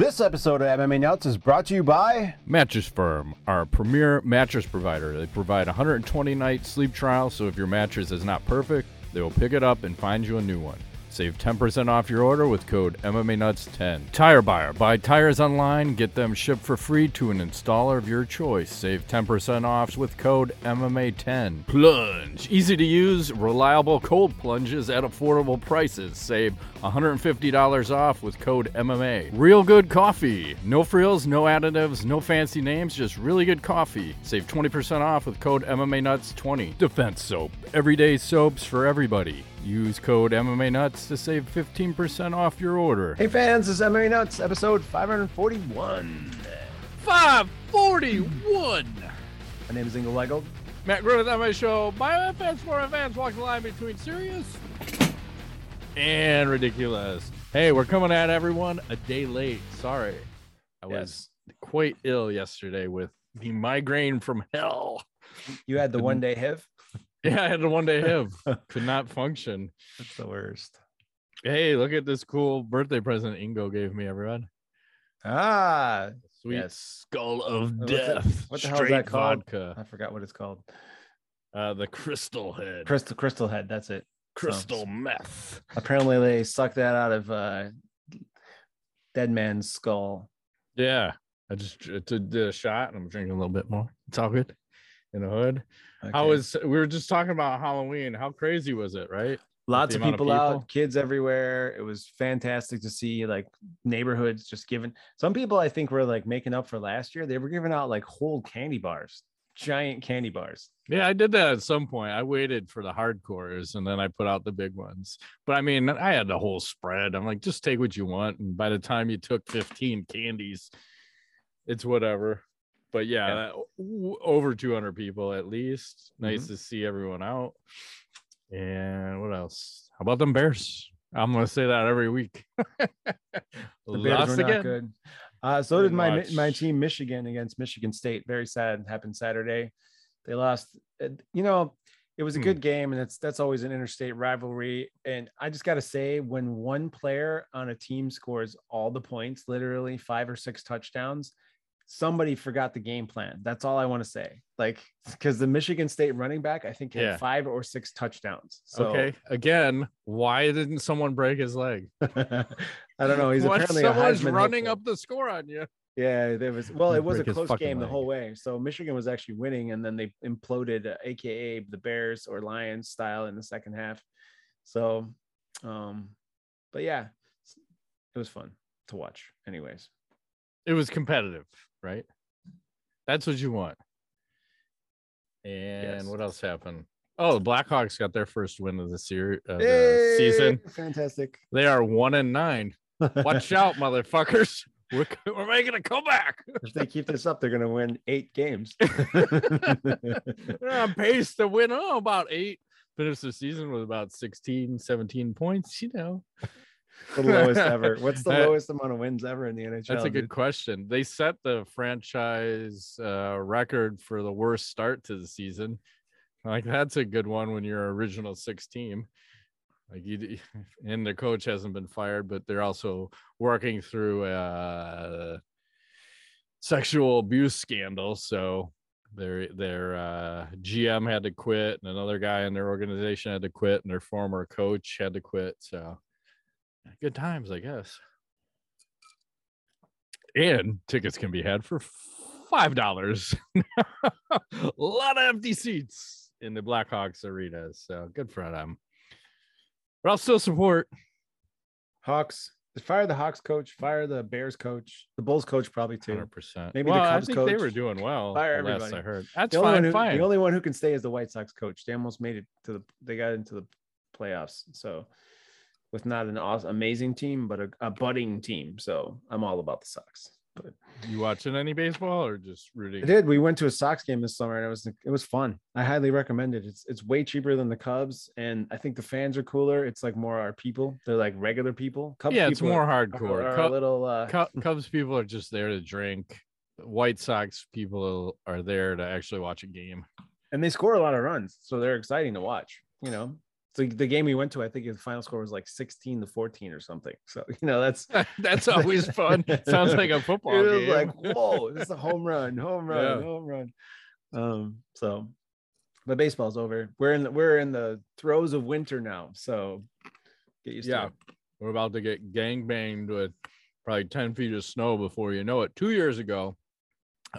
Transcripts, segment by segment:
This episode of MMA Nuts is brought to you by Mattress Firm, our premier mattress provider. They provide 120 night sleep trial, so if your mattress is not perfect, they will pick it up and find you a new one. Save 10% off your order with code MMA Nuts 10 Tire Buyer. Buy tires online, get them shipped for free to an installer of your choice. Save 10% off with code MMA10. Plunge. Easy to use, reliable cold plunges at affordable prices. Save $150 off with code MMA. Real good coffee. No frills, no additives, no fancy names, just really good coffee. Save 20% off with code MMA Nuts 20 Defense Soap. Everyday soaps for everybody. Use code MMA Nuts to save 15% off your order. Hey fans, this is MMA Nuts, episode 541. 541. My name is Ingo Leggold. Matt Griffith on my show. My fans for fans walk the line between serious and ridiculous. Hey, we're coming at everyone a day late. Sorry. I was quite ill yesterday with the migraine from hell. You had the one day HIV? Yeah, I had a one day HIV. Could not function. That's the worst. Hey, look at this cool birthday present Ingo gave me, everyone. Ah, Sweet Yes. skull of What's it- death. what the hell is that called? Vodka. I forgot what it's called. Uh, the crystal head. Crystal Crystal Head. That's it. crystal meth. Apparently, they sucked that out of uh, Dead Man's skull. Yeah. I just did a shot and I'm drinking a little bit more. It's all good in the hood. How Okay. was we were just talking about Halloween? How crazy was it, right? lots of amount of people, out, kids everywhere. It was fantastic to see like neighborhoods just giving. Some people I think were like making up for last year. They were giving out like whole candy bars, giant candy bars. Yeah, I did that at some point. I waited for the hardcores and then I put out the big ones. But I mean, I had the whole spread. I'm like, just take what you want. And by the time you took 15 candies, it's whatever. But yeah, Yeah. that- w- over 200 people at least. Nice Mhm. to see everyone out. And what else? How about them Bears? I'm gonna say that every week. The Bears were not good. Uh, so did my watch. my team Michigan against Michigan State. Very sad. Happened Saturday. They lost. Uh, You know, it was a Hmm. good game, and that's that's always an interstate rivalry. And I just got to say, when one player on a team scores all the points, literally five or six touchdowns, somebody forgot the game plan. That's all I want to say. Like, because the Michigan State running back, I think, had Yeah. five or six touchdowns. So Okay. Again, why didn't someone break his leg? I don't know. He's When apparently a someone's running hopeful. up the score on you. Yeah, there was. Well, it was a Break his close fucking game the whole way. So Michigan was actually winning, and then they imploded, uh, aka the Bears or Lions style in the second half. So, um, but yeah, it was fun to watch. Anyways, it was competitive, right? That's what you want. And Yes. what else happened? Oh, the Blackhawks got their first win of the series, of the season. Yay! fantastic. They are one and nine. Watch out, motherfuckers! We're, we're making a comeback. if they keep this up, they're gonna win eight games. They're on pace to win oh, about eight. Finish the season with about 16, 17 points. You know, the lowest ever. What's the lowest amount of wins ever in the NHL? That's a good dude? question. They set the franchise uh, record for the worst start to the season. Like that's a good one when you're original six team. Like you, and the coach hasn't been fired, but they're also working through a sexual abuse scandal. So their their uh, GM had to quit, and another guy in their organization had to quit, and their former coach had to quit. So good times, I guess and tickets can be had for five dollars. a lot of empty seats in the Blackhawks arena, so good for them. But I'll still support. Hawks. Fire the Hawks coach. Fire the Bears coach. The Bulls coach probably too. Hundred percent. Maybe the well, Cubs I think they were doing well. Fire everybody. I heard. That's the fine. who, fine. the only one who can stay is the White Sox coach. They almost made it to the. They got into the playoffs. So, with not an awesome, amazing team, but a, a budding team. So I'm all about the Sox. But You watching any baseball or just rooting? I did. We went to a Sox game this summer, and it was it was fun. I highly recommend it. It's it's way cheaper than the Cubs, and I think the fans are cooler. It's like more our people. They're like regular people. Cubs Yeah, it's more are- hardcore. Are, Cu- a little. Uh, Cubs people are just there to drink. White Sox people are there to actually watch a game. and they score a lot of runs, so they're exciting to watch. You know, So the game we went to, I think the final score was like 16 to 14 or something. So you know that's that's always fun. Sounds like a football it was game. like whoa, this is a home run, home run, Yeah. home run. Um, so but baseball's over. We're in the, we're in the throes of winter now. So get used yeah, to it. we're about to get gang banged with probably 10 feet of snow before you know it. Two years ago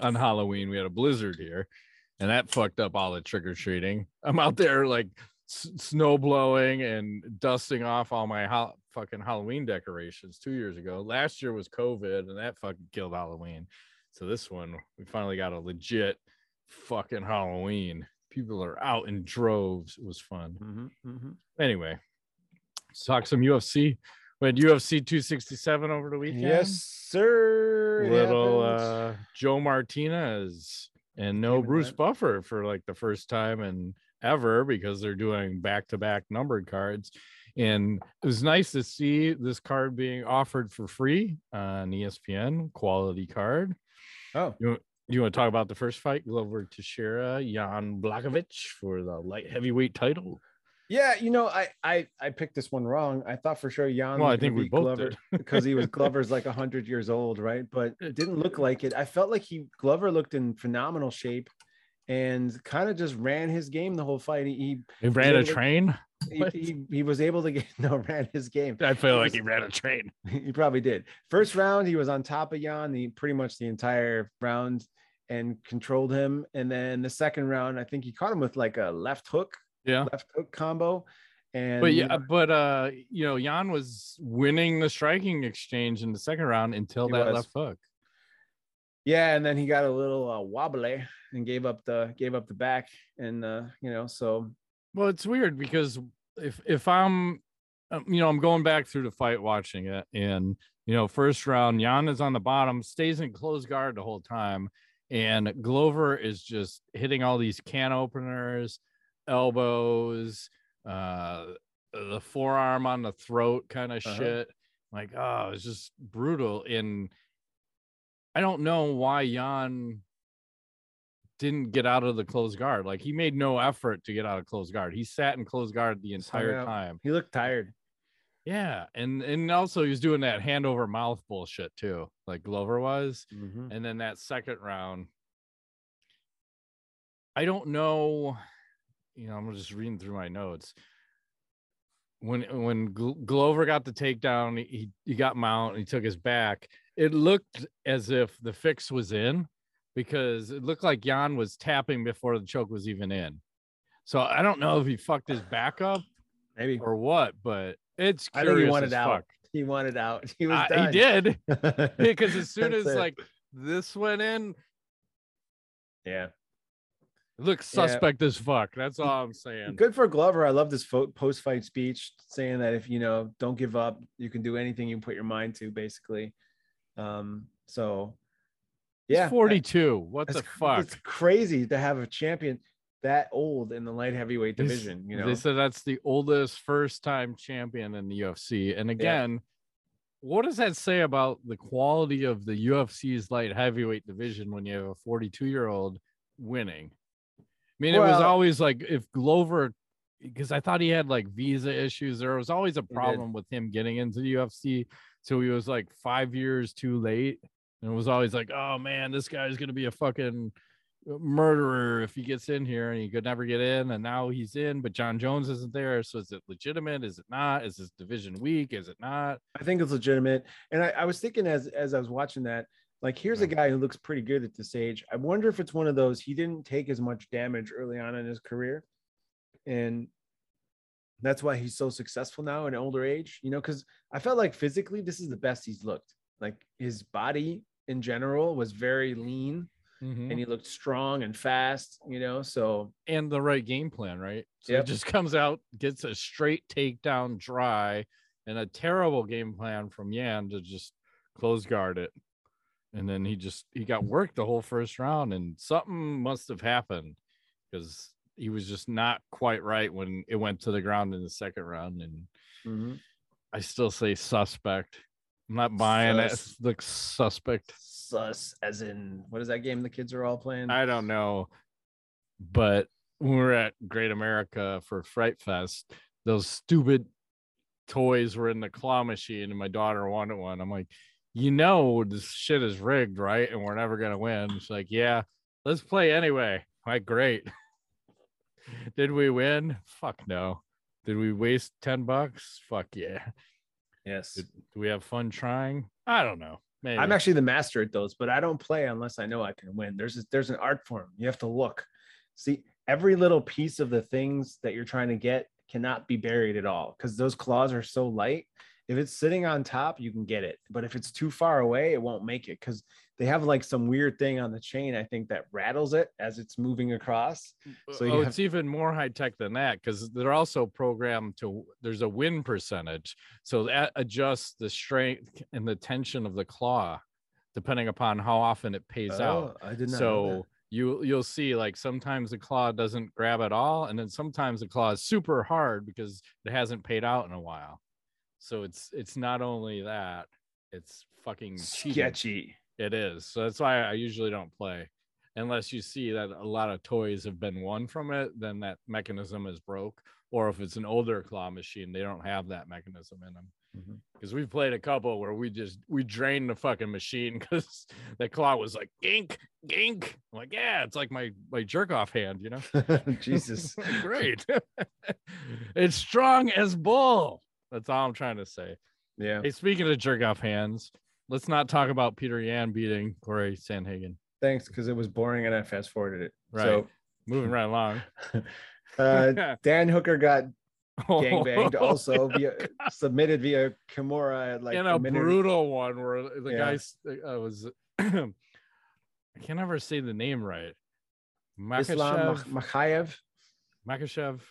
on Halloween, we had a blizzard here and that fucked up all the trick or treating. I'm out there like s- snow blowing and dusting off all my ho- fucking Halloween decorations two years ago. Last year was COVID and that fucking killed Halloween. So this one, we finally got a legit fucking Halloween. People are out in droves. It was fun Mhm, mhm. anyway, let's talk some UFC. We had UFC 267 over the weekend. Yes, sir. Little uh, Joe Martinez and no Bruce. Buffer for like the first time and ever because they're doing back to back numbered cards. And it was nice to see this card being offered for free on ESPN, quality card. oh You, you want to talk about the first fight? Glover Teixeira, Jan Blachowicz for the light heavyweight title. yeah, you know, I I I picked this one wrong. I thought for sure Jan. Well, I think we both Glover did. because he was Glover's like hundred years old, right? But it didn't look like it. I felt like he Glover looked in phenomenal shape and kind of just ran his game the whole fight. He He ran a train. he, he, he was able to get no ran his game. I feel like was- he ran a train. he probably did. First round, he was on top of Jan the pretty much the entire round and controlled him. And then the second round, I think he caught him with like a left hook, Yeah. left hook combo. And But you yeah, know, but uh, you know, Jan was winning the striking exchange in the second round until that was. left hook. Yeah, and then he got a little uh, wobbly and gave up the gave up the back, and uh, you know, so Well, it's weird because if if I'm, um, you know, I'm going back through the fight, watching it, and you know, first round, Jan is on the bottom, stays in close guard the whole time, and Glover is just hitting all these can openers, elbows, uh, the forearm on the throat, kind of Uh-huh. shit. Like, oh, it's just brutal. And I don't know why Jan didn't get out of the closed guard. Like he made no effort to get out of closed guard. He sat in closed guard the entire time. he looked tired. Yeah, and and also he was doing that hand over mouth bullshit too, like Glover was. Mhm. And then that second round, I don't know. You know, I'm just reading through my notes. When when Glover got the takedown, he he got mount, and he took his back. It looked as if the fix was in because it looked like Jan was tapping before the choke was even in. So I don't know if he fucked his back up Maybe or what, but it's I think he wanted out. fuck. he wanted out. He was Uh, he did because as soon as it. like this went in, yeah. looks Yeah. suspect as fuck. That's all I'm saying. Good for Glover. I love this post fight speech saying that if you know, don't give up, you can do anything you put your mind to, basically. Um, so He's yeah, 42. What the fuck? It's crazy to have a champion that old in the light heavyweight division. You know, They said that's the oldest first time champion in the UFC. And again, what does that say about the quality of the UFC's light heavyweight division when you have a 42 year old winning? I mean, it was always like if Glover, because I thought he had like visa issues, there was always a problem with him getting into the UFC. So he was like five years too late. And it was always like, oh man, this guy's going to be a fucking uh, murderer if he gets in here and he could never get in and now he's in but jon jones isn't there so is it legitimate is it not is this division weak is it not I think it's legitimate. And I, I was thinking as as I was watching that, like here's a mm-hmm. guy who looks pretty good at this age. I wonder if it's one of those he didn't take as much damage early on in his career, and that's why he's so successful now in older age. You know, because I felt like physically this is the best he's looked. Like his body in general was very lean, Mm-hmm. and he looked strong and fast. You know, so and the right game plan right so Yep. it just comes out gets a straight takedown dry and a terrible game plan from yan to just close guard it and then he just he got worked the whole first round and something must have happened because he was just not quite right when it went to the ground in the second round and mhm. I still say suspect. I'm not buying Sus. it. Looks suspect. sus as in what is that game the kids are all playing? I don't know. But when we were at Great America for Fright Fest, those stupid toys were in the claw machine and my daughter wanted one. I'm like, you know this shit is rigged, right? And we're never gonna win. She's like, Yeah, let's play anyway. I'm like, great. Did we win? Fuck no. Did we waste 10 bucks? Fuck yeah. Yes. Did, do we have fun trying? I don't know. Maybe. I'm actually the master at those, but I don't play unless I know I can win. There's a, there's an art form. You have to look. See, every little piece of the things that you're trying to get cannot be buried at all because those claws are so light. If it's sitting on top, you can get it. But if it's too far away, it won't make it because they have like some weird thing on the chain, I think, that rattles it as it's moving across. Mm, uh, so oh, have- it's even more high tech than that because they're also programmed to there's a win percentage. So that adjusts the strength and the tension of the claw depending upon how often it pays oh, out. I did not so you you'll see like sometimes the claw doesn't grab at all, and then sometimes the claw is super hard because it hasn't paid out in a while. So it's it's not only that, it's fucking sketchy. It is. So that's why I usually don't play unless you see that a lot of toys have been won from it, then that mechanism is broke. Or if it's an older claw machine, they don't have that mechanism in them. Because mm-hmm. we've played a couple where we just we drained the fucking machine because the claw was like gink, gink. I'm like, yeah, it's like my my jerk off hand, you know. Jesus. Great. it's strong as bull. That's all I'm trying to say. Yeah. Hey, speaking of jerk off hands, let's not talk about Petr Yan beating Corey Sandhagen. Thanks, because it was boring and I fast forwarded it. Right. So moving right along. uh, Dan Hooker got gang banged also via submitted via Kimura at like in a, a brutal one where the yeah. guy uh, was I can't ever say the name right. Islam Makhachev. Makhachev.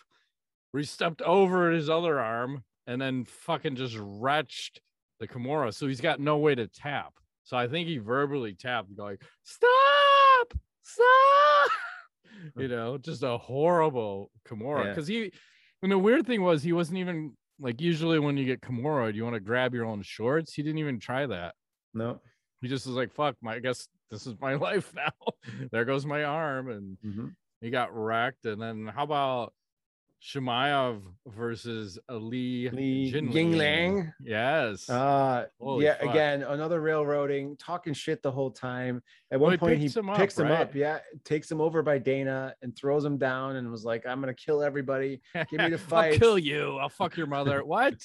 Where he stepped over his other arm and then fucking just wretched the Kimura. So he's got no way to tap. So I think he verbally tapped, going, "Stop! Stop!" you know, just a horrible Kimura. Because yeah. he, and the weird thing was, he wasn't even like usually when you get Kimura, you want to grab your own shorts. He didn't even try that. No, he just was like, "Fuck, my I guess this is my life now. there goes my arm," and mm-hmm. he got wrecked. And then how about Chimaev versus Ali Li Jingliang. Yes. Uh, yeah. Fuck. Again, another railroading, talking shit the whole time. At one well, point, he, him picks up, him right? up. Yeah, takes him over by Dana and throws him down, and was like, "I'm gonna kill everybody. Give me the fight. I'll kill you. I'll fuck your mother." what?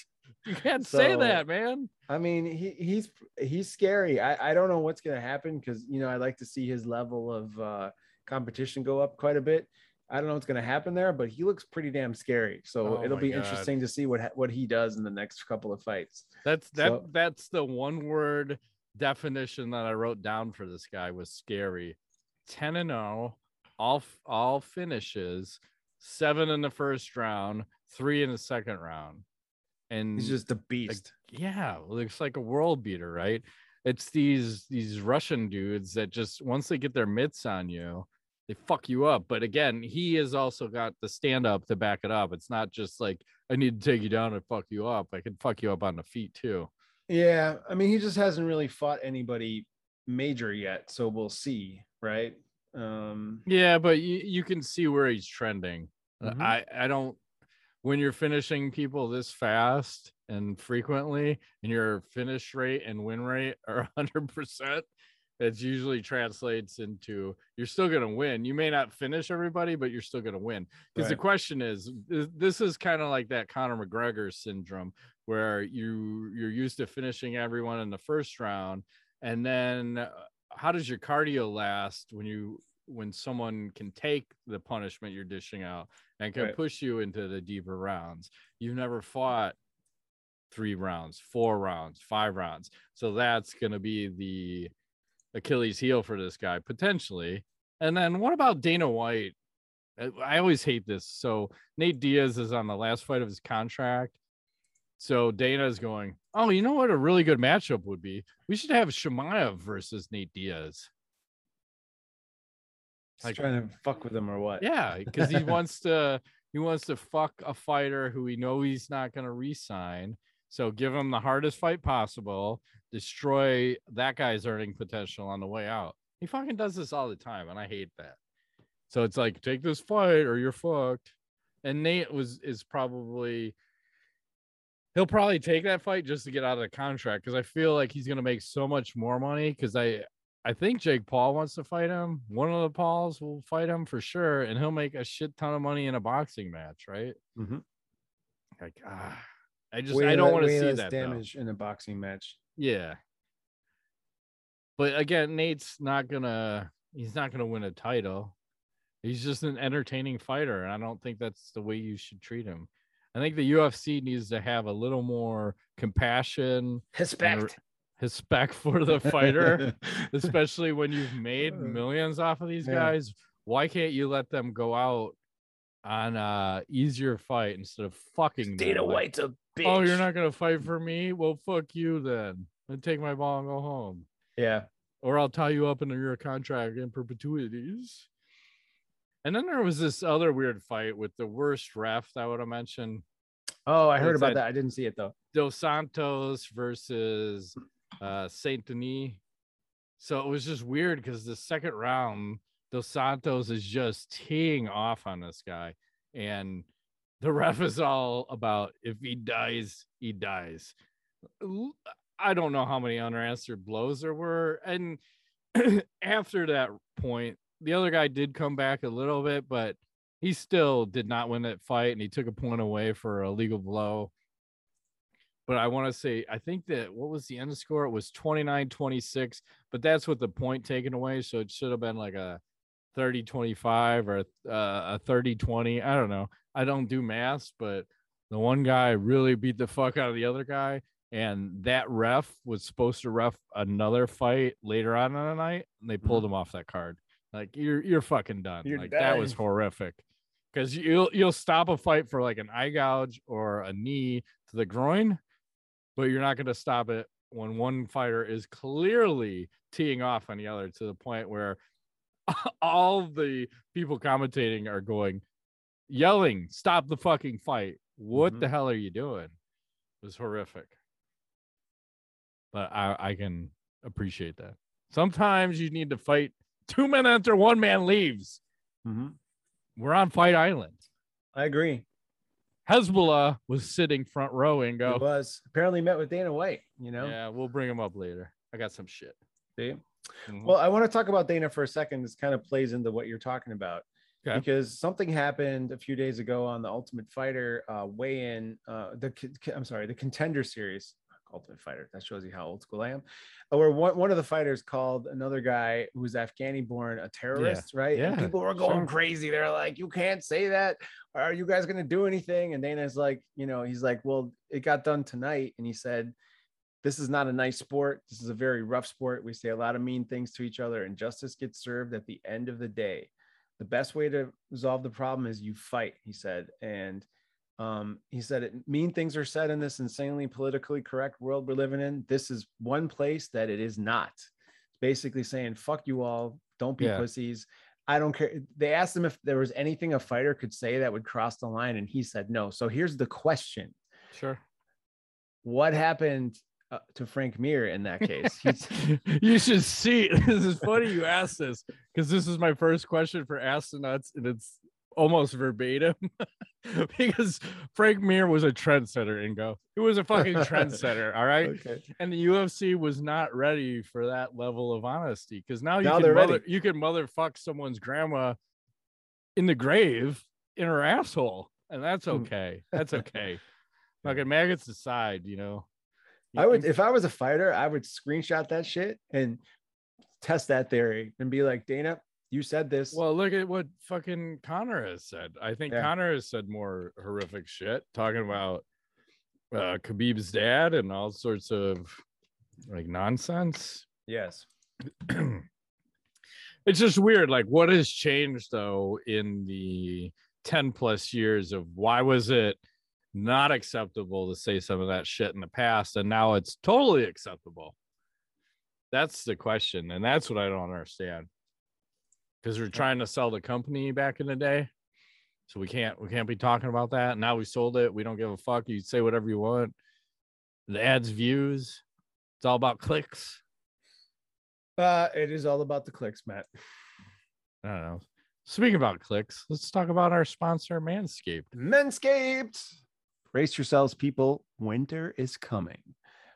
You can't so, say that, man. I mean, he he's he's scary. I I don't know what's gonna happen because you know I like to see his level of uh, competition go up quite a bit. I don't know what's going to happen there, but he looks pretty damn scary. So oh it'll be God. interesting to see what what he does in the next couple of fights. That's that so, that's the one word definition that I wrote down for this guy was scary. 10 and 0, all all finishes, 7 in the first round, 3 in the second round. And he's just a beast. Like, yeah, looks like a world beater, right? It's these these Russian dudes that just once they get their mitts on you, they fuck you up. But again, he has also got the stand up to back it up. It's not just like I need to take you down and fuck you up. I can fuck you up on the feet too. Yeah, I mean, he just hasn't really fought anybody major yet, so we'll see, right? Um Yeah, but you, you can see where he's trending. Mm-hmm. I I don't when you're finishing people this fast and frequently and your finish rate and win rate are 100% it usually translates into you're still going to win. You may not finish everybody, but you're still going to win. Because right. the question is, this is kind of like that Conor McGregor syndrome, where you you're used to finishing everyone in the first round, and then uh, how does your cardio last when you when someone can take the punishment you're dishing out and can right. push you into the deeper rounds? You've never fought three rounds, four rounds, five rounds, so that's going to be the Achilles heel for this guy potentially. And then what about Dana White? I always hate this. So Nate Diaz is on the last fight of his contract. So Dana is going, oh, you know what? A really good matchup would be. We should have Chimaev versus Nate Diaz. Like trying to fuck with him or what? Yeah, because he wants to. He wants to fuck a fighter who we know he's not going to resign. So give him the hardest fight possible, destroy that guy's earning potential on the way out. He fucking does this all the time, and I hate that. So it's like, take this fight or you're fucked. And Nate was is probably he'll probably take that fight just to get out of the contract because I feel like he's gonna make so much more money. Because I I think Jake Paul wants to fight him. One of the Pauls will fight him for sure, and he'll make a shit ton of money in a boxing match, right? Mm-hmm. Like ah, I just I don't want to see that damage though. in a boxing match. Yeah. But again, Nate's not gonna he's not gonna win a title. He's just an entertaining fighter, and I don't think that's the way you should treat him. I think the UFC needs to have a little more compassion, respect, respect for the fighter, especially when you've made uh, millions off of these yeah. guys. Why can't you let them go out on a easier fight instead of fucking Dana White's a bitch. Oh, you're not gonna fight for me? Well, fuck you then. And take my ball and go home. Yeah. Or I'll tie you up in your contract in perpetuities. And then there was this other weird fight with the worst ref that I would have mentioned. Oh, I heard about that. I didn't see it though. Dos Santos versus uh Saint Denis. So it was just weird because the second round, Dos Santos is just teeing off on this guy. And the ref is all about if he dies, he dies. I don't know how many unanswered blows there were. And after that point, the other guy did come back a little bit, but he still did not win that fight and he took a point away for a legal blow. But I want to say, I think that what was the end score? It was 29 26, but that's with the point taken away. So it should have been like a 30 25 or uh, a 30 20. I don't know. I don't do math, but the one guy really beat the fuck out of the other guy. And that ref was supposed to ref another fight later on in the night, and they pulled mm-hmm. him off that card. Like you're you're fucking done. You're like that was horrific. Because you'll you'll stop a fight for like an eye gouge or a knee to the groin, but you're not going to stop it when one fighter is clearly teeing off on the other to the point where all the people commentating are going yelling, "Stop the fucking fight! What mm-hmm. the hell are you doing?" It was horrific. But I I can appreciate that. Sometimes you need to fight two men enter, one man leaves. Mm-hmm. We're on Fight Island. I agree. Hasbulla was sitting front row and go. He was apparently met with Dana White. You know. Yeah, we'll bring him up later. I got some shit. See? Mm-hmm. Well, I want to talk about Dana for a second. This kind of plays into what you're talking about. Okay. Because something happened a few days ago on the Ultimate Fighter uh, weigh-in, uh, the I'm sorry, the Contender Series. Ultimate Fighter. That shows you how old school I am. Uh, where one, one of the fighters called another guy who was Afghani born a terrorist, yeah. right? Yeah. And people were going sure. crazy. They're like, you can't say that. Are you guys going to do anything? And Dana's like, you know, he's like, well, it got done tonight. And he said, this is not a nice sport. This is a very rough sport. We say a lot of mean things to each other, and justice gets served at the end of the day. The best way to resolve the problem is you fight, he said. And um, he said, it, mean things are said in this insanely politically correct world we're living in. This is one place that it is not. It's basically saying, fuck you all. Don't be yeah. pussies. I don't care. They asked him if there was anything a fighter could say that would cross the line, and he said no. So here's the question. Sure. What happened uh, to Frank Mir in that case? you should see. This is funny you asked this because this is my first question for Astronauts, and it's almost verbatim because Frank Mir was a trendsetter, Ingo. He was a fucking trendsetter, all right? Okay. And the UFC was not ready for that level of honesty because now you now can mother, you can motherfuck someone's grandma in the grave in her asshole, and that's hmm. okay. that's okay. Fucking maggots aside, you know. I would if I was a fighter, I would screenshot that shit and test that theory and be like, Dana, you said this. Well, look at what fucking Conor has said. I think yeah. Conor has said more horrific shit, talking about uh, Khabib's dad and all sorts of like nonsense. Yes. it's just weird. Like, what has changed though in the 10 plus years of why was it not acceptable to say some of that shit in the past and now it's totally acceptable? That's the question. And that's what I don't understand because we're trying to sell the company back in the day. So we can't we can't be talking about that. Now we sold it. We don't give a fuck. You say whatever you want. The ads views. It's all about clicks. Uh it is all about the clicks, Matt. I don't know. Speaking about clicks, let's talk about our sponsor, Manscaped. Manscaped. Brace yourselves, people. Winter is coming.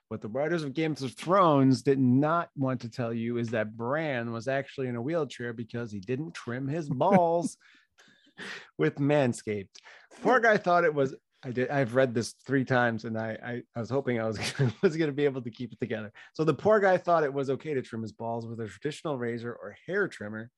What the writers of Games of Thrones did not want to tell you is that Bran was actually in a wheelchair because he didn't trim his balls with Manscaped. Poor guy thought it was. I did. I've read this three times, and I I, I was hoping I was was going to be able to keep it together. So the poor guy thought it was okay to trim his balls with a traditional razor or hair trimmer.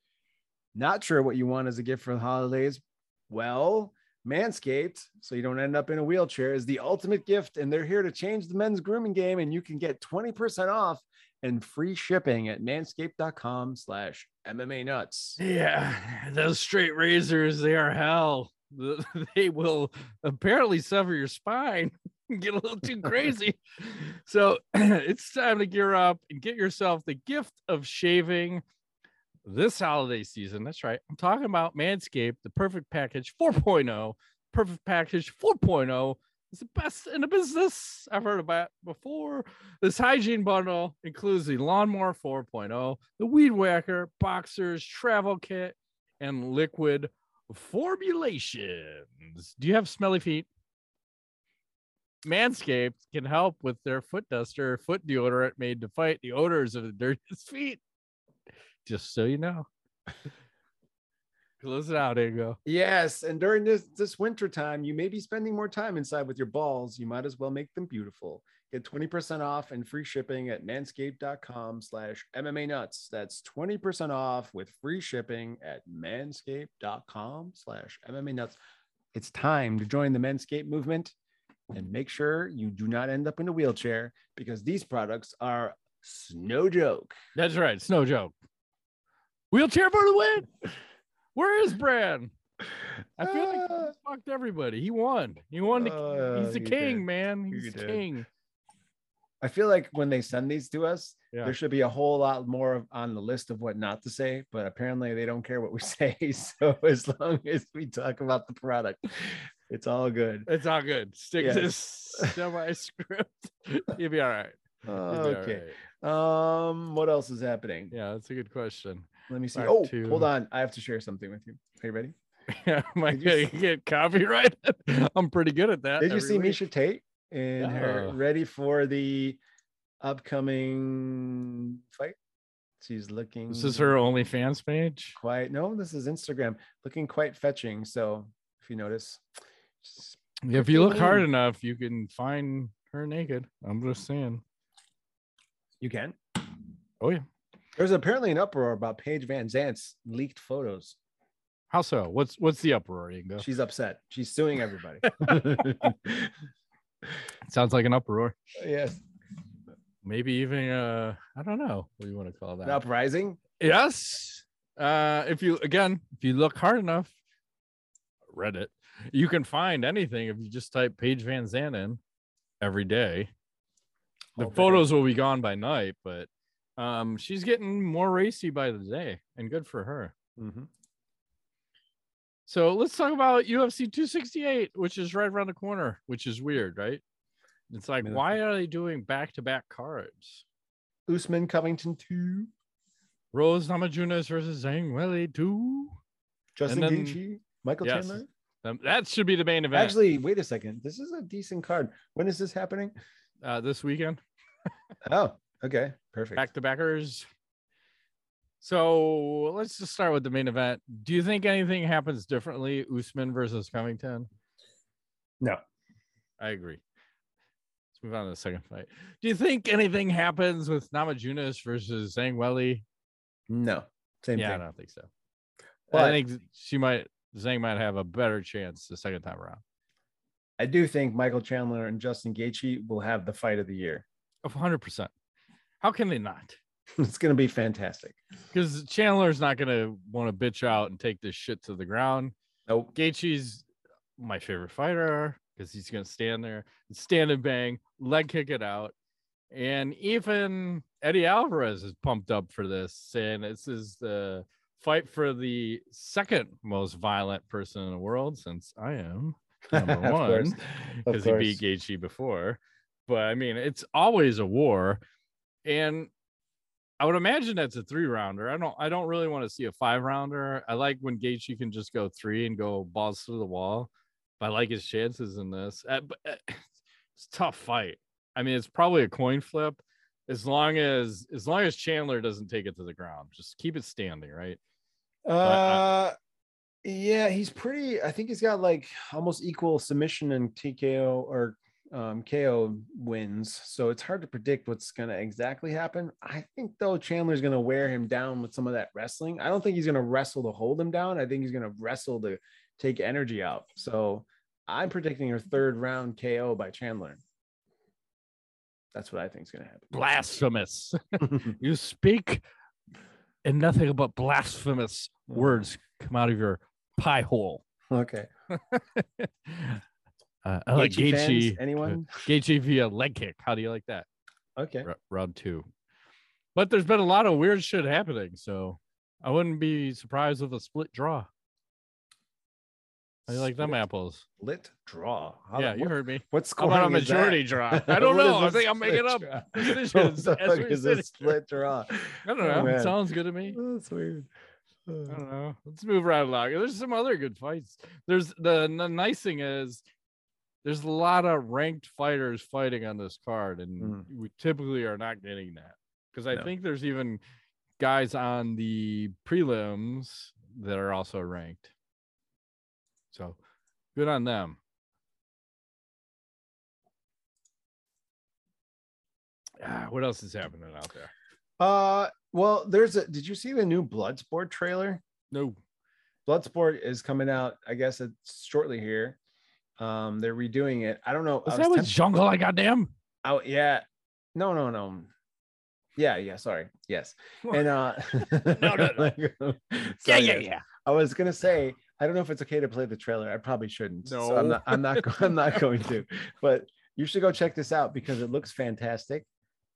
Not sure what you want as a gift for the holidays. Well, Manscaped, so you don't end up in a wheelchair, is the ultimate gift, and they're here to change the men's grooming game. And you can get 20% off and free shipping at manscaped.com slash MMA nuts. Yeah, those straight razors, they are hell. They will apparently sever your spine get a little too crazy. so it's time to gear up and get yourself the gift of shaving this holiday season. That's right. I'm talking about Manscaped, the perfect package 4.0. Perfect package 4.0 is the best in the business. I've heard about before. This hygiene bundle includes the Lawnmower 4.0, the Weed Whacker, Boxers, Travel Kit, and liquid formulations. Do you have smelly feet? Manscaped can help with their foot duster, foot deodorant made to fight the odors of the dirtiest feet just so you know. Close it out, Ingo. Yes, and during this this winter time, you may be spending more time inside with your balls. You might as well make them beautiful. Get 20% off and free shipping at manscaped.com slash MMA nuts. That's 20% off with free shipping at manscaped.com slash MMA nuts. It's time to join the Manscaped movement and make sure you do not end up in a wheelchair because these products are no joke. That's right. It's no joke. Wheelchair for the win. Where is Brad? I feel like he Uh, fucked everybody. He won. He won. The, Uh, he's the king, did. man. You He's the did. king. I feel like when they send these to us, Yeah. there should be a whole lot more on the list of what not to say, but apparently they don't care what we say. So as long as we talk about the product, it's all good. It's all good. Stick to Yes. this semi script. You'll be all right. Be Okay. right. Um, what else is happening? Yeah, that's a good question. Let me see. Part Oh, two. hold on. I have to share something with you. Are you ready? Yeah, am I Did you gonna see- get copyrighted? I'm pretty good at that. Did you see week. Miesha Tate in her ready for the upcoming fight? She's looking This is her OnlyFans page. quite no, this is Instagram looking quite fetching. So if you notice, If you look hard enough, you can find her naked. I'm just saying. you can. Oh yeah. There's apparently an uproar about Paige VanZant's leaked photos. How so? What's what's the uproar, Ingo? She's upset. She's suing everybody. Sounds like an uproar. yes. Maybe even uh I don't know what you want to call that. An uprising. Yes. Uh if you again, if you look hard enough, Reddit, you can find anything if you just type Paige VanZant in every day. The very- photos will be gone by night, but um she's getting more racy by the day and good for her. Mhm. So let's talk about UFC 268, which is right around the corner, which is weird, right? It's like, why are they doing back to back cards? Usman Covington 2. Rose Namajunas versus Zhang Weili 2. Justin then- Gaethje. Michael Yes. Chandler. Um, that should be the main event Actually, wait a second. This is a decent card. When is this happening? uh, this weekend. Oh, okay. Perfect. Back to backers. So let's just start with the main event. Do you think anything happens differently, Usman versus Covington? No. I agree. Let's move on to the second fight. Do you think anything happens with Namajunas versus Zhang Weili? No. Same thing. yeah, I don't think so. But- I think she might Zhang might have a better chance the second time around. I do think Michael Chandler and Justin Gaethje will have the fight of the year. Of 100%. How can they not? it's going to be fantastic. Because Chandler's not going to want to bitch out and take this shit to the ground. Nope. Gaethje's my favorite fighter because he's going to stand there and stand and bang, leg kick it out. And even Eddie Alvarez is pumped up for this, saying this is the fight for the second most violent person in the world since I am number one because he beat. Gaethje before. But I mean, it's always a war, and I would imagine that's a three rounder. I don't I don't really want to see a five rounder. I like when Gaethje can just go three and go balls through the wall. But I like his chances in this. Uh, uh, it's tough fight. I mean, it's probably a coin flip as long as as long as Chandler doesn't take it to the ground. Just keep it standing, right? Uh, yeah, he's pretty. I think he's got like almost equal submission and TKO or um, KO wins. So it's hard to predict what's going to exactly happen. I think though Chandler's going to wear him down with some of that wrestling. I don't think he's going to wrestle to hold him down. I think he's going to wrestle to take energy out. So I'm predicting a third round KO by Chandler. That's what I think is going to happen. Blasphemous. you speak and nothing but blasphemous words come out of your pie hole. Okay. Uh, I like Gaethje? Gaethje. Anyone? Gaethje via leg kick. How do you like that? Okay. R- round two. But there's been a lot of weird shit happening, so I wouldn't be surprised with a split draw. I like them apples? Split draw. How yeah, the- you what, heard me. what How scoring about a majority draw? I don't know. I think I'm making split up draw? decisions What the fuck is a split draw? I don't Oh, know. man. Sounds good to me. That's weird. I don't know. Let's move right along. There's some other good fights. There's the, the nice thing is there's a lot of ranked fighters fighting on this card, and Mm. we typically are not getting that because I No. think there's even guys on the prelims that are also ranked. So good on them. Ah, what else is happening out there? Uh, well, there's a. Did you see the new Bloodsport trailer? No. Bloodsport is coming out. I guess it's shortly here. Um, they're redoing it. I don't know. Was I that with temp- Jungle? I goddamn. Oh yeah. No, no, no. Yeah, yeah. Sorry. Yes. And uh. No, no, no. no. Yeah, yeah, yeah. I was gonna say I don't know if it's okay to play the trailer. I probably shouldn't. So I'm No. not. I'm not. I'm not going to. But you should go check this out because it looks fantastic.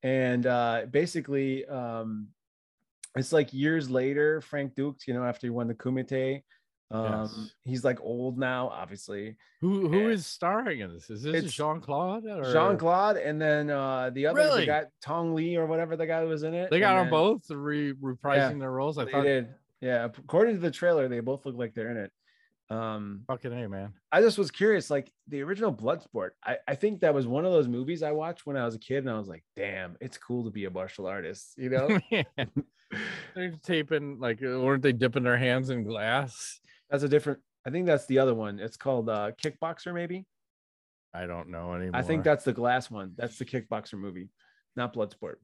And uh, basically, um, it's like years later. Frank Dux, you know, after he won the Kumite, um, Yes. he's like old now, obviously. Who who Yeah. is starring in this? Is this Jean Claude? Jean Claude, and then uh, the other the Really? guy Tong Lee or whatever the guy was in it. They got and them both re- reprising their roles. I They thought, did. Yeah, according to the trailer, they both look like they're in it. Um, fucking a man. I just was curious, like the original Bloodsport. I, I think that was one of those movies I watched when I was a kid, and I was like, damn, it's cool to be a martial artist, you know? They're taping like, weren't they dipping their hands in glass? That's a different. I think that's the other one. It's called uh, Kickboxer, maybe. I don't know anymore. I think that's the glass one. That's the Kickboxer movie, not Bloodsport.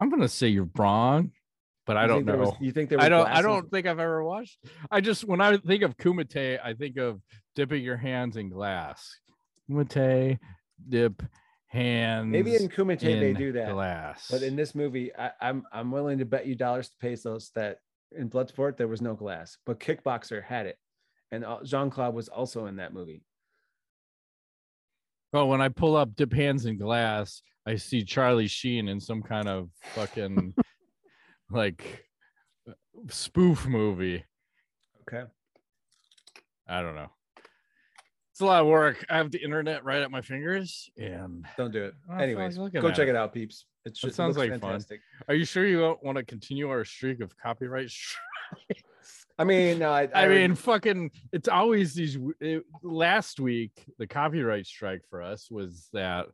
I'm gonna say you're wrong, but I don't know. was- you think there I don't. I don't think I've ever watched. I just when I think of Kumite, I think of dipping your hands in glass. Kumite, dip hands. Maybe in Kumite they do that. glass. But in this movie, I, I'm I'm willing to bet you dollars to pesos that in Bloodsport there was no glass, but Kickboxer had it, and uh, Jean Claude was also in that movie. Well, when I pull up Dip Hands in Glass, I see Charlie Sheen in some kind of fucking like spoof movie. Okay. I don't know. It's a lot of work. I have the internet right at my fingers. And Don't do it. I Anyways, go check it. it out, peeps. It should, sounds looks like fun. fantastic. are you sure you don't want to continue our streak of copyright? strikes? I mean, no, I, I mean, fucking, it's always these. It, last week, the copyright strike for us was that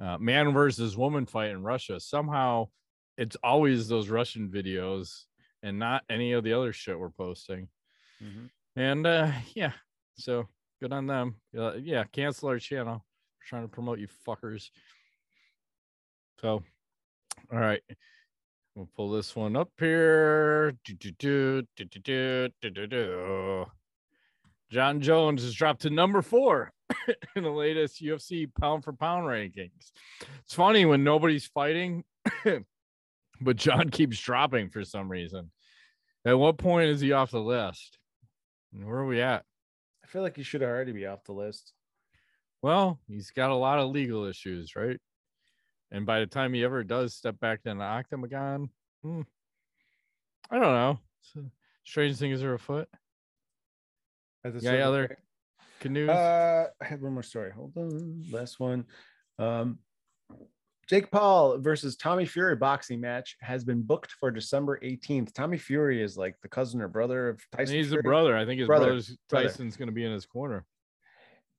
uh, man versus woman fight in Russia. Somehow, it's always those Russian videos and not any of the other shit we're posting. Mhm. And uh, yeah, so Good on them. Uh, yeah, cancel our channel. We're trying to promote you fuckers. So, all right. We'll pull this one up here. Do, do, do, do, do, do, do, do. Jon Jones has dropped to number four in the latest UFC pound for pound rankings. It's funny when nobody's fighting, but Jon keeps dropping for some reason. At what point is he off the list? Where are we at? I feel like he should already be off the list. Well, he's got a lot of legal issues, right? And by the time he ever does step back in the octagon, hmm, I don't know. Strange things are afoot. Yeah, other. Canoes. Uh, I have one more story. Hold on, last one. Um, Jake Paul versus Tommy Fury boxing match has been booked for December 18th. Tommy Fury is like the cousin or brother of Tyson. He's Fury. a brother. I think his Brother, brother's brother. Tyson's going to be in his corner.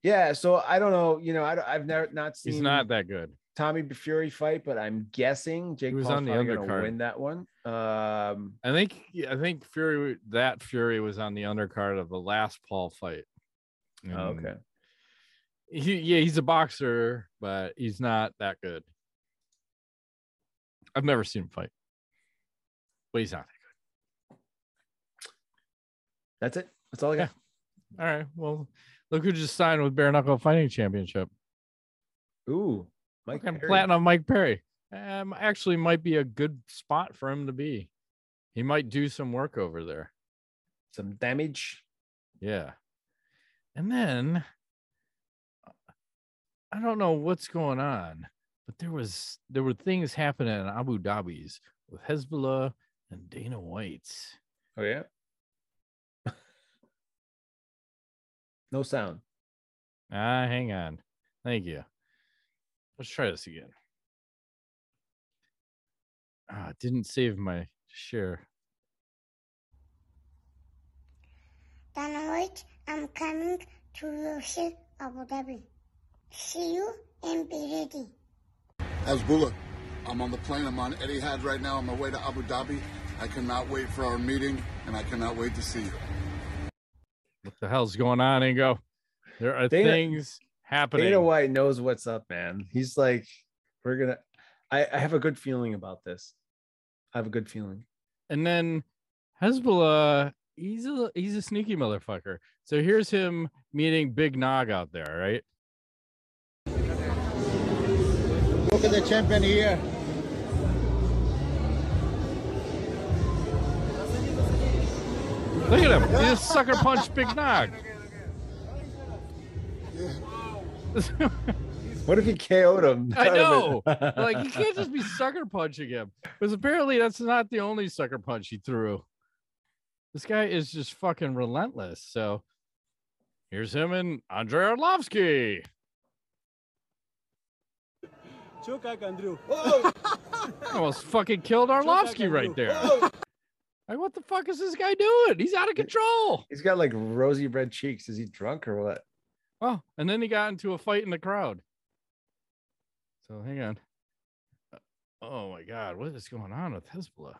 Yeah, so I don't know. You know, I, have never not seen He's not that good. Tommy Fury fight, but I'm guessing Jake was Paul's on the undercard. win that one. Um, I think I think Fury that Fury was on the undercard of the last Paul fight. oh, And okay. He, yeah, he's a boxer, but he's not that good. I've never seen him fight, but he's not that good. That's it. That's all I got. good. All right. Well, look who just signed with Bare Knuckle Fighting Championship. Ooh, Mike Perry. platinum Mike Perry. Um, actually, might be a good spot for him to be. He might do some work over there. some damage. Yeah. And then I don't know what's going on, but there was there were things happening in Abu Dhabi's with Hasbulla and Dana White's. Oh yeah. no sound. Ah, hang on. Thank you. Let's try this again. Ah, didn't save my share. Dynamite, I'm coming to your ship, Abu Dhabi. See you and be ready. Hasbulla, I'm on the plane. I'm on Etihad right now on my way to Abu Dhabi. I cannot wait for our meeting, and I cannot wait to see you. What the hell's going on, Ingo? There are Dana- things happening. Dana White knows what's up, man. He's like, we're gonna. I, I have a good feeling about this. I have a good feeling. And then Hasbulla, he's a he's a sneaky motherfucker. So here's him meeting Big Nog out there, right? Look at the champion here. Look at him. He just sucker punched Big Nog. What if he KO'd him? I know. like you can't just be sucker punching him. Because apparently that's not the only sucker punch he threw. This guy is just fucking relentless. So here's him and Andrei Arlovsky. Chukak, Andrew. Almost fucking killed Arlovsky right there. Like, what the fuck is this guy doing? He's out of control. He's got like rosy red cheeks. Is he drunk or what? Oh, and then he got into a fight in the crowd. So hang on. Oh my god, what is going on with Hasbulla?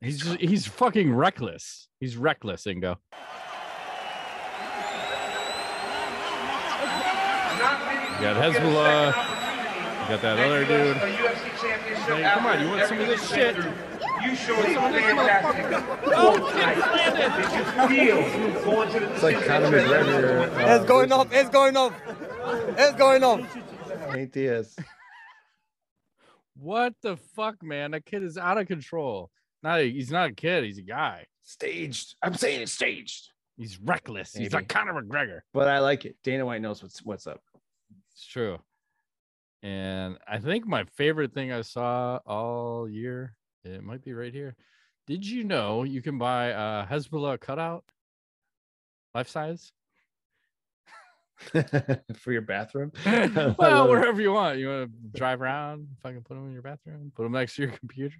He's just, he's fucking reckless. He's reckless, Ingo. You got Hasbulla. You got that other dude. Hey, come on, you want some of this shit? You showed Some of this fantastic. motherfucker. Oh, shit, landed. Feel going to the It's like Conor McGregor. uh, It's going off. It's going off. It's going off. Nate Diaz. What the fuck, man? That kid is out of control. Not a, he's not a kid, he's a guy. Staged. I'm saying it's staged. He's reckless. He's Maybe. like Conor McGregor. But I like it. Dana White knows what's what's up. It's true. And I think my favorite thing I saw all year, it might be right here. Did you know you can buy a Hasbulla cutout, life size? For your bathroom. Well, wherever you want. You want to drive around, fucking put them in your bathroom, put them next to your computer.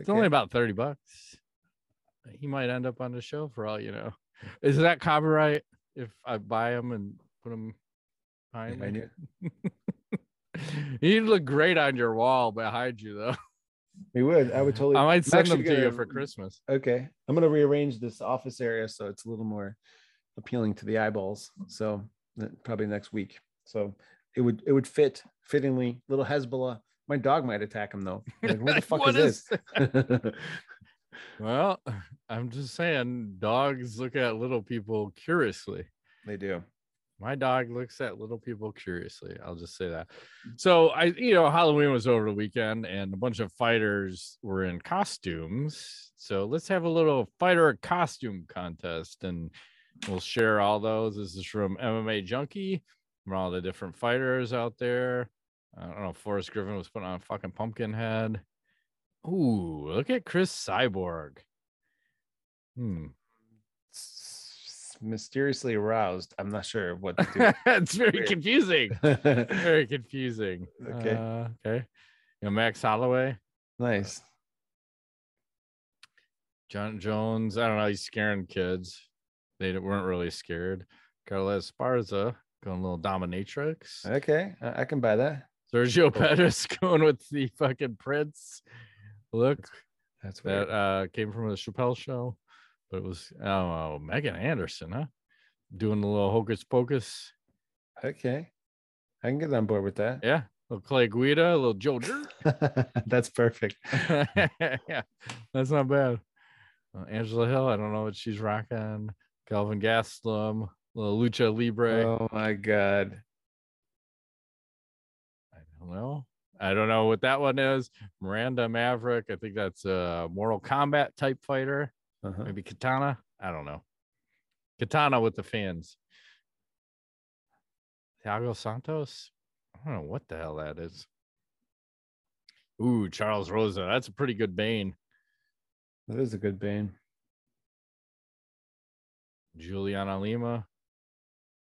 It's only about 30 bucks. He might end up on the show for all you know. Is that copyright if I buy them and put them behind I me? He'd look great on your wall behind you, though. We would. I would totally. I might send them to you for Christmas. Okay. I'm gonna rearrange this office area so it's a little more appealing to the eyeballs. So uh, probably next week. So it would it would fit fittingly. Little Hasbulla. My dog might attack him though. Like, what the fuck What is is this? Well, I'm just saying, dogs look at little people curiously. they do. My dog looks at little people curiously. I'll just say that. So I, you know, Halloween was over the weekend and a bunch of fighters were in costumes. So let's have a little fighter costume contest and we'll share all those. This is from MMA Junkie, from all the different fighters out there. I don't know. Forrest Griffin was putting on a fucking pumpkin head. Ooh, look at Cris Cyborg. Hmm. Mysteriously aroused. I'm not sure what to do. it's very Weird. confusing. Very confusing. Okay. Uh, okay. You know, Max Holloway, nice. Jon Jones. I don't know. He's scaring kids. They weren't really scared. Carla Esparza going a little dominatrix. Okay, I, I can buy that. Sergio Pettis going with the fucking Prince look That's weird. that uh came from the Chappelle show, but it was oh Megan Anderson, huh? Doing a little hocus pocus. okay, I can get on board with that. Yeah. little Clay Guida, a little Joe Dirt. That's perfect. yeah, that's not bad. Uh, Angela Hill, I don't know what she's rocking. Kelvin Gastelum, little Lucha Libre. Oh my god. I don't know. I don't know what that one is. Miranda Maverick. I think that's a Mortal Kombat type fighter. Uh-huh. Maybe Katana. I don't know. Katana with the fans. Thiago Santos. I don't know what the hell that is. Ooh, Charles Rosa. That's a pretty good Bane. That is a good Bane. Juliana Lima.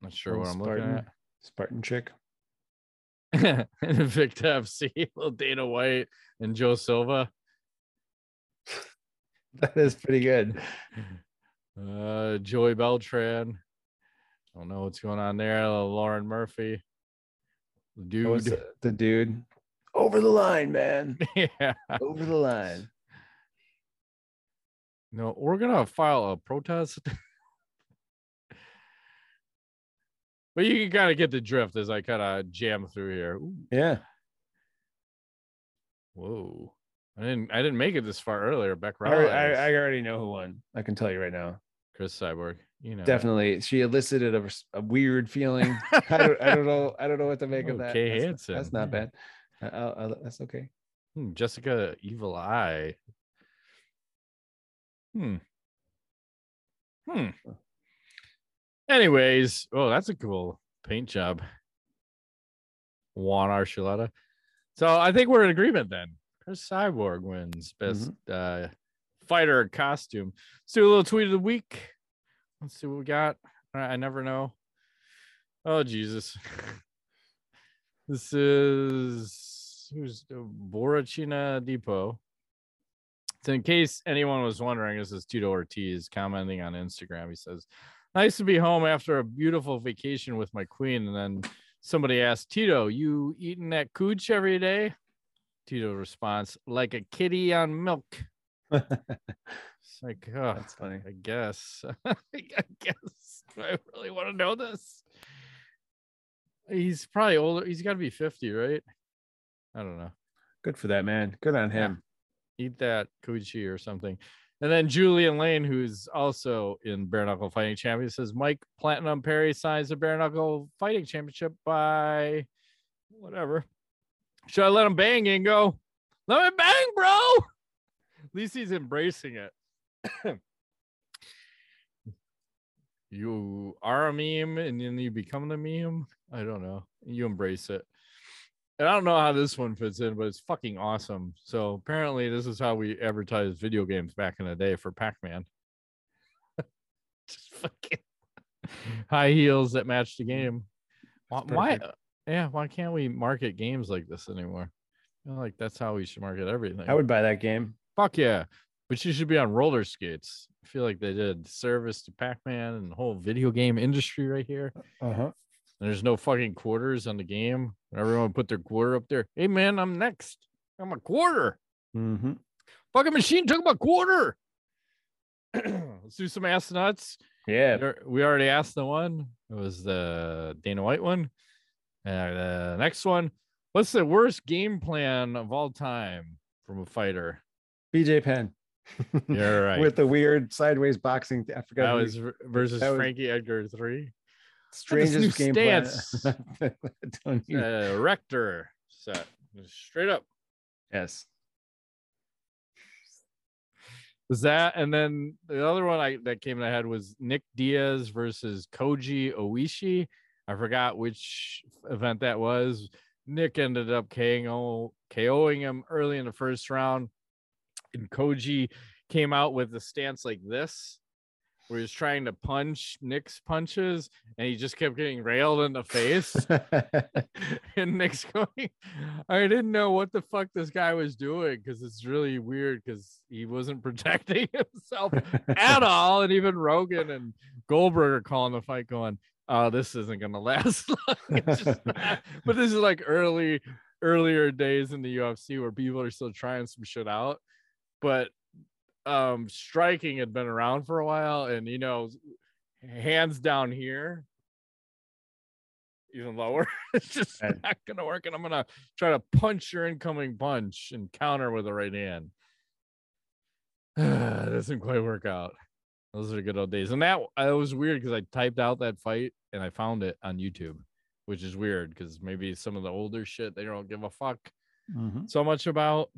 Not sure what I'm Spartan, looking at. Spartan chick. at. Invicta FC, little Dana White and Joe Silva. That is pretty good. Uh, Joey Beltran. I don't know what's going on there. Little Lauren Murphy. What was Dude. the, the dude over the line, man. yeah. Over the line. No, we're gonna file a protest. but you can kind of get the drift as I kind of jam through here. Ooh, Yeah. whoa. I didn't I didn't make it this far earlier. Beck I, alre- I, I already know who won. I can tell you right now. Cris Cyborg. You know. Definitely, she elicited a, a weird feeling. I don't, I don't know. I don't know what to make of Oh, that. Kay that's, Hansen, that's not yeah. bad. I'll- I'll- that's okay. Hmm, Jessica Evil Eye. Hmm. Hmm. Anyways, oh, that's a cool paint job. Juan Archuleta. So I think we're in agreement then. Cris Cyborg wins best uh, fighter costume. Let's do a little tweet of the week. Let's see what we got. I never know. Oh Jesus. This is who's uh, Borachina Depot. So, in case anyone was wondering, this is Tito Ortiz commenting on Instagram. He says, Nice to be home after a beautiful vacation with my queen. And then somebody asked, Tito, you eating that cooch every day? Tito responds, Like a kitty on milk. It's like, oh, That's funny. I guess. I guess. Do I really want to know this? He's probably older. He's got to be 50, right? I don't know. Good for that man. Good on Yeah. him. Eat that coochie or something. And then Julian Lane, who's also in Bare Knuckle Fighting Champion, says Mike Platinum Perry signs the Bare Knuckle Fighting Championship by whatever. Should I let him bang, Ingo? Let me bang, bro. At least he's embracing it. you are a meme and then you become the meme. I don't know. You embrace it. And I don't know how this one fits in, but it's fucking awesome. So apparently, this is how we advertised video games back in the day for Pac-Man. Just fucking high heels that match the game. Why? Yeah, why can't we market games like this anymore? I feel like that's how we should market everything. I would buy that game. Fuck yeah. But you should be on roller skates. I feel like they did service to Pac-Man and the whole video game industry right here. Uh huh. And there's no fucking quarters on the game. Everyone put their quarter up there. Hey man, I'm next. I'm a quarter. Mm-hmm. Fucking machine took my quarter. Let's do some ass nuts. Yeah. We already asked the one. It was the Dana White one. And the next one. What's the worst game plan of all time from a fighter? BJ Penn. You're right. With the weird sideways boxing. I forgot. that was ver- versus that was- Frankie Edgar three. strangest game plan. stance. Don't even- Uh, Rector set straight up. yes. was that and then the other one I that came in my head was Nick Diaz versus Koji Oishi. I forgot which event that was. Nick ended up KO, KOing him early in the first round, and Koji came out with a stance like this, where he's trying to punch Nick's punches and he just kept getting railed in the face. and Nick's going, I didn't know what the fuck this guy was doing because it's really weird because he wasn't protecting himself at all. And even Rogan and Goldberg are calling the fight, going, Oh, this isn't gonna last long. It's just not- but this is like early, earlier days in the UFC where people are still trying some shit out. But um striking had been around for a while, and you know, hands down here even lower. it's just Right. not gonna work. And I'm gonna try to punch your incoming punch and counter with the right hand. doesn't quite work out. Those are good old days. And that it was weird because I typed out that fight and I found it on YouTube, which is weird because maybe some of the older shit they don't give a fuck Mhm. so much about.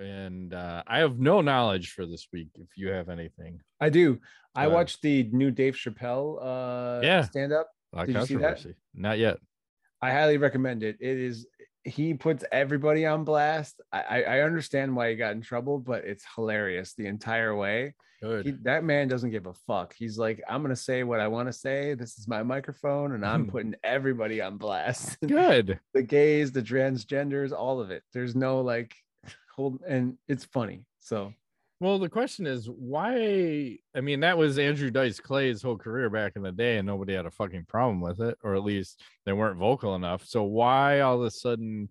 And uh, I have no knowledge for this week. If you have anything, I do. I ahead. watched the new Dave Chappelle uh Yeah. stand up. Lot of Did you see that? controversy. Not yet. I highly recommend it. It is he puts everybody on blast. I, I I understand why he got in trouble, but it's hilarious the entire way. Good. He, that man doesn't give a fuck. He's like, I'm gonna say what I want to say. This is my microphone, and I'm mm-hmm. putting everybody on blast. Good. the gays, the transgenders, all of it. There's no like hold, and it's funny. So Well, the question is why? I mean, that was Andrew Dice Clay's whole career back in the day, and nobody had a fucking problem with it, or at least they weren't vocal enough. So why all of a sudden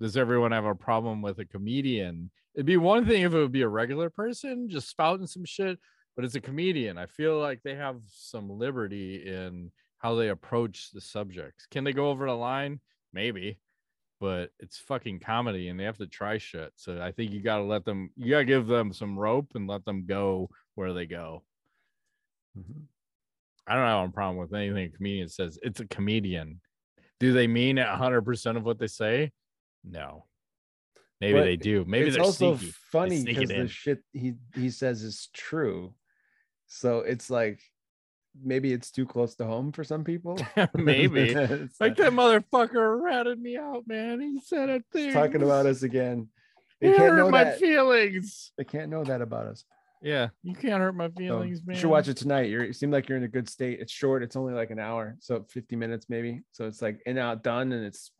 does everyone have a problem with a comedian? It'd be one thing if it would be a regular person just spouting some shit, but it's a comedian. I feel like they have some liberty in how they approach the subjects. Can they go over the line? Maybe but it's fucking comedy and they have to try shit. So I think you got to let them, you got to give them some rope and let them go where they go. Mm-hmm. I don't have a problem with anything a comedian says. It's a comedian. Do they mean it 100% of what they say? No. Maybe But they do. Maybe it's they're also sneaky. Funny because the shit he he says is true. So it's like maybe it's too close to home for some people. Maybe. Like that motherfucker ratted me out, man. He said a thing. talking about us again. They He can't hurt know my that. feelings. They can't know that about us. Yeah, you can't hurt my So feelings, man. you should watch it tonight. You're, you seem like you're in a good state. It's short. It's only like an hour, so 50 minutes maybe. So it's like in out done, and it's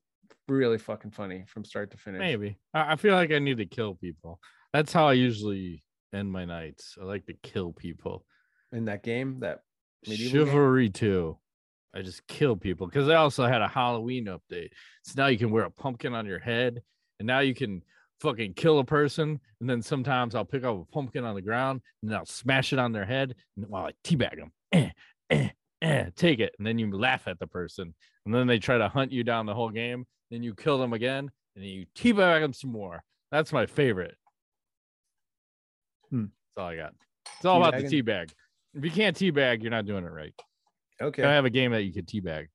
really fucking funny from start to finish. Maybe. I, feel like I need to kill people. That's how I usually end my nights. I like to kill people. In that game, that medieval game? Chivalry too. I just kill people because they also had a Halloween update. So now you can wear a pumpkin on your head, and now you can fucking kill a person. And then sometimes I'll pick up a pumpkin on the ground and then I'll smash it on their head and while I teabag them, eh, eh, eh, take it, and then you laugh at the person, and then they try to hunt you down the whole game. Then you kill them again, and then you teabag them some more. That's my favorite. Hmm. That's all I got. It's all about the teabag. If you can't teabag, you're not doing it right. Okay. Gotta have a game that you could teabag.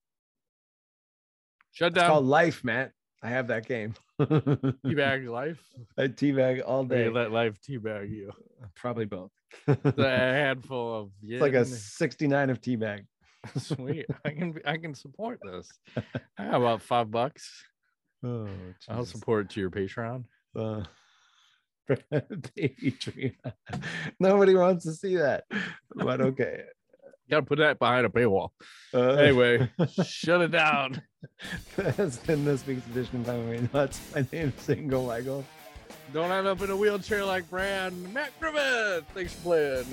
Shut down. It's called Life, Matt. I have that game. teabag life. I teabag all day. you let life teabag you. Probably both. It's a handful of It's like a 69 of teabag. sweet. I can I can support this. How about five bucks? Oh, I'll support it to your Patreon. Uh, baby. Nobody wants to see that, but okay. Gotta put that behind a paywall. Uh, Anyway, shut it down. that's been this week's edition of MMA Nuts. My name is Single Michael. Don't end up in a wheelchair like Brand. Matt Griffith. Thanks for playing.